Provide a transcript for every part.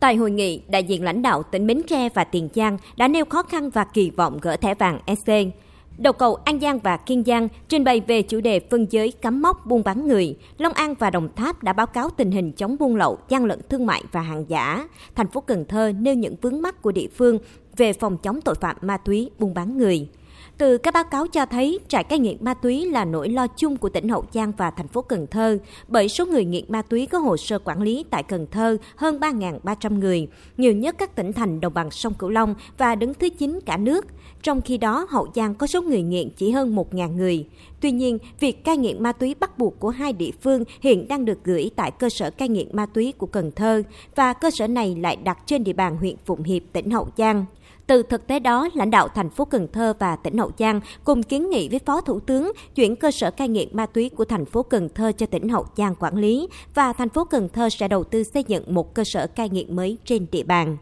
Tại hội nghị, đại diện lãnh đạo tỉnh Bến Tre và Tiền Giang đã nêu khó khăn và kỳ vọng gỡ thẻ vàng EC. Đầu cầu An Giang và Kiên Giang trình bày về chủ đề phân giới cắm mốc buôn bán người. Long An và Đồng Tháp đã báo cáo tình hình chống buôn lậu, gian lận thương mại và hàng giả. Thành phố Cần Thơ nêu những vướng mắc của địa phương về phòng chống tội phạm ma túy, buôn bán người. Từ các báo cáo cho thấy, trại cai nghiện ma túy là nỗi lo chung của tỉnh Hậu Giang và thành phố Cần Thơ, bởi số người nghiện ma túy có hồ sơ quản lý tại Cần Thơ hơn 3.300 người, nhiều nhất các tỉnh thành đồng bằng sông Cửu Long và đứng thứ 9 cả nước. Trong khi đó, Hậu Giang có số người nghiện chỉ hơn 1.000 người. Tuy nhiên, việc cai nghiện ma túy bắt buộc của hai địa phương hiện đang được gửi tại cơ sở cai nghiện ma túy của Cần Thơ và cơ sở này lại đặt trên địa bàn huyện Phụng Hiệp, tỉnh Hậu Giang. Từ thực tế đó, lãnh đạo thành phố Cần Thơ và tỉnh Hậu Giang cùng kiến nghị với Phó Thủ tướng chuyển cơ sở cai nghiện ma túy của thành phố Cần Thơ cho tỉnh Hậu Giang quản lý và thành phố Cần Thơ sẽ đầu tư xây dựng một cơ sở cai nghiện mới trên địa bàn.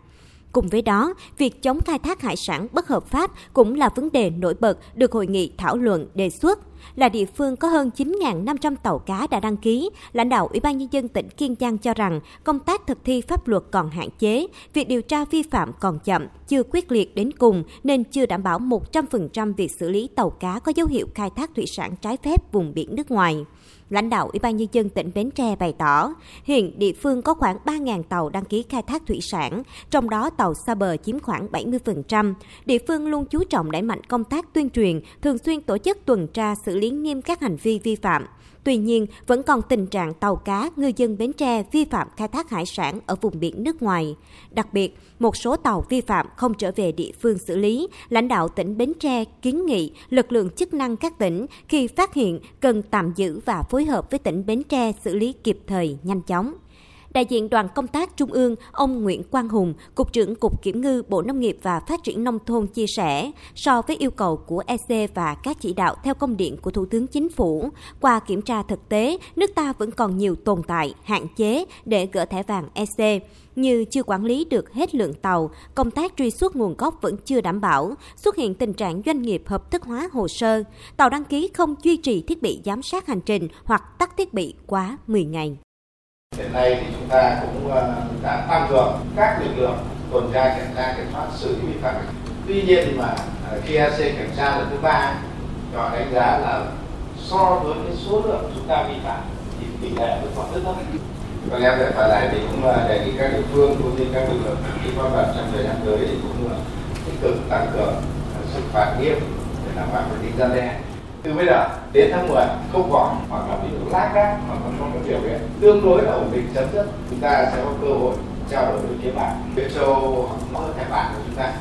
Cùng với đó, việc chống khai thác hải sản bất hợp pháp cũng là vấn đề nổi bật được hội nghị thảo luận đề xuất. Là địa phương có hơn 9.500 tàu cá đã đăng ký, lãnh đạo Ủy ban Nhân dân tỉnh Kiên Giang cho rằng công tác thực thi pháp luật còn hạn chế, việc điều tra vi phạm còn chậm, chưa quyết liệt đến cùng nên chưa đảm bảo 100% việc xử lý tàu cá có dấu hiệu khai thác thủy sản trái phép vùng biển nước ngoài. Lãnh đạo Ủy ban Nhân dân tỉnh Bến Tre bày tỏ, hiện địa phương có khoảng 3.000 tàu đăng ký khai thác thủy sản, trong đó tàu xa bờ chiếm khoảng 70%. Địa phương luôn chú trọng đẩy mạnh công tác tuyên truyền, thường xuyên tổ chức tuần tra xử xử lý nghiêm các hành vi vi phạm. Tuy nhiên, vẫn còn tình trạng tàu cá, ngư dân Bến Tre vi phạm khai thác hải sản ở vùng biển nước ngoài. Đặc biệt, một số tàu vi phạm không trở về địa phương xử lý, lãnh đạo tỉnh Bến Tre kiến nghị lực lượng chức năng các tỉnh khi phát hiện cần tạm giữ và phối hợp với tỉnh Bến Tre xử lý kịp thời, nhanh chóng. Đại diện đoàn công tác Trung ương, ông Nguyễn Quang Hùng, Cục trưởng Cục Kiểm ngư Bộ Nông nghiệp và Phát triển Nông thôn chia sẻ, so với yêu cầu của EC và các chỉ đạo theo công điện của Thủ tướng Chính phủ, qua kiểm tra thực tế, nước ta vẫn còn nhiều tồn tại, hạn chế để gỡ thẻ vàng EC như chưa quản lý được hết lượng tàu, công tác truy xuất nguồn gốc vẫn chưa đảm bảo, xuất hiện tình trạng doanh nghiệp hợp thức hóa hồ sơ, tàu đăng ký không duy trì thiết bị giám sát hành trình hoặc tắt thiết bị quá 10 ngày. Hiện nay thì chúng ta cũng ờ, đã tăng cường các lực lượng tuần tra kiểm tra kiểm soát xử lý vi phạm. Tuy nhiên mà ờ, khi AC kiểm tra lần thứ ba họ đánh giá là so với cái số lượng chúng ta vi phạm thì tỷ lệ vẫn còn rất thấp. Còn em về phần này thì cũng ờ, đề nghị các địa phương cũng như các lực lượng khi pháp luật trong thời gian tới thì cũng tích cực tăng cường xử phạt nghiêm để đảm bảo tính gian đe từ bây giờ, đến tháng 10 không còn, hoặc là bị lác đác, hoặc là không có biểu hiện tương đối là ổn định chấm dứt. Chúng ta sẽ có cơ hội trao đổi với phía bạn. Phía châu mở thẻ bạn của chúng ta.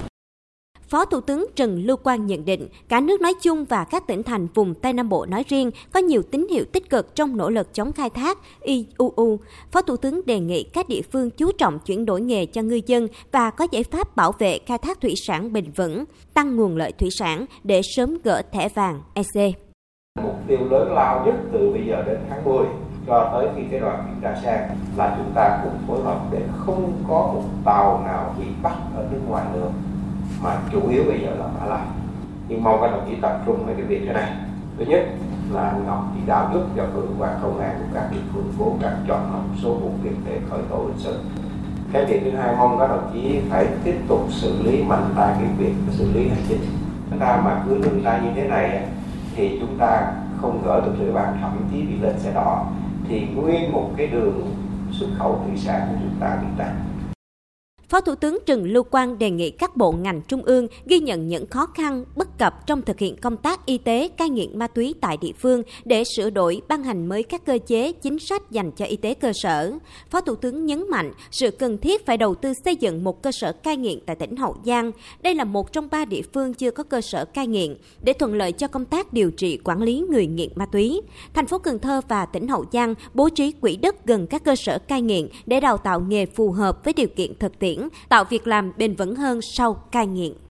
Phó Thủ tướng Trần Lưu Quang nhận định, cả nước nói chung và các tỉnh thành vùng Tây Nam Bộ nói riêng có nhiều tín hiệu tích cực trong nỗ lực chống khai thác IUU. Phó Thủ tướng đề nghị các địa phương chú trọng chuyển đổi nghề cho ngư dân và có giải pháp bảo vệ khai thác thủy sản bền vững, tăng nguồn lợi thủy sản để sớm gỡ thẻ vàng EC. Mục tiêu lớn lao nhất từ bây giờ đến tháng 10 cho tới khi cái đoàn kiểm tra sang là chúng ta cùng phối hợp để không có một tàu nào bị bắt ở nước ngoài nữa mà chủ yếu bây giờ là phải làm nhưng mong các đồng chí tập trung vào cái việc thế này. Thứ nhất là ngọc chỉ đạo giúp cho cơ quan công an của các địa phương cố gắng chọn một số vụ việc để khởi tố hình sự. Cái việc thứ hai, mong các đồng chí phải tiếp tục xử lý mạnh tay cái việc xử lý hành chính. Chúng ta mà cứ lưng tay như thế này thì chúng ta không gỡ được địa bàn thậm chí bị lên xe đỏ. Thì nguyên một cái đường xuất khẩu thủy sản của chúng ta bị tắt Phó Thủ tướng Trần Lưu Quang đề nghị các bộ ngành trung ương ghi nhận những khó khăn, bất cập trong thực hiện công tác y tế cai nghiện ma túy tại địa phương để sửa đổi, ban hành mới các cơ chế, chính sách dành cho y tế cơ sở. Phó Thủ tướng nhấn mạnh sự cần thiết phải đầu tư xây dựng một cơ sở cai nghiện tại tỉnh Hậu Giang. Đây là một trong ba địa phương chưa có cơ sở cai nghiện để thuận lợi cho công tác điều trị quản lý người nghiện ma túy. Thành phố Cần Thơ và tỉnh Hậu Giang bố trí quỹ đất gần các cơ sở cai nghiện để đào tạo nghề phù hợp với điều kiện thực tiễn tạo việc làm bền vững hơn sau cai nghiện.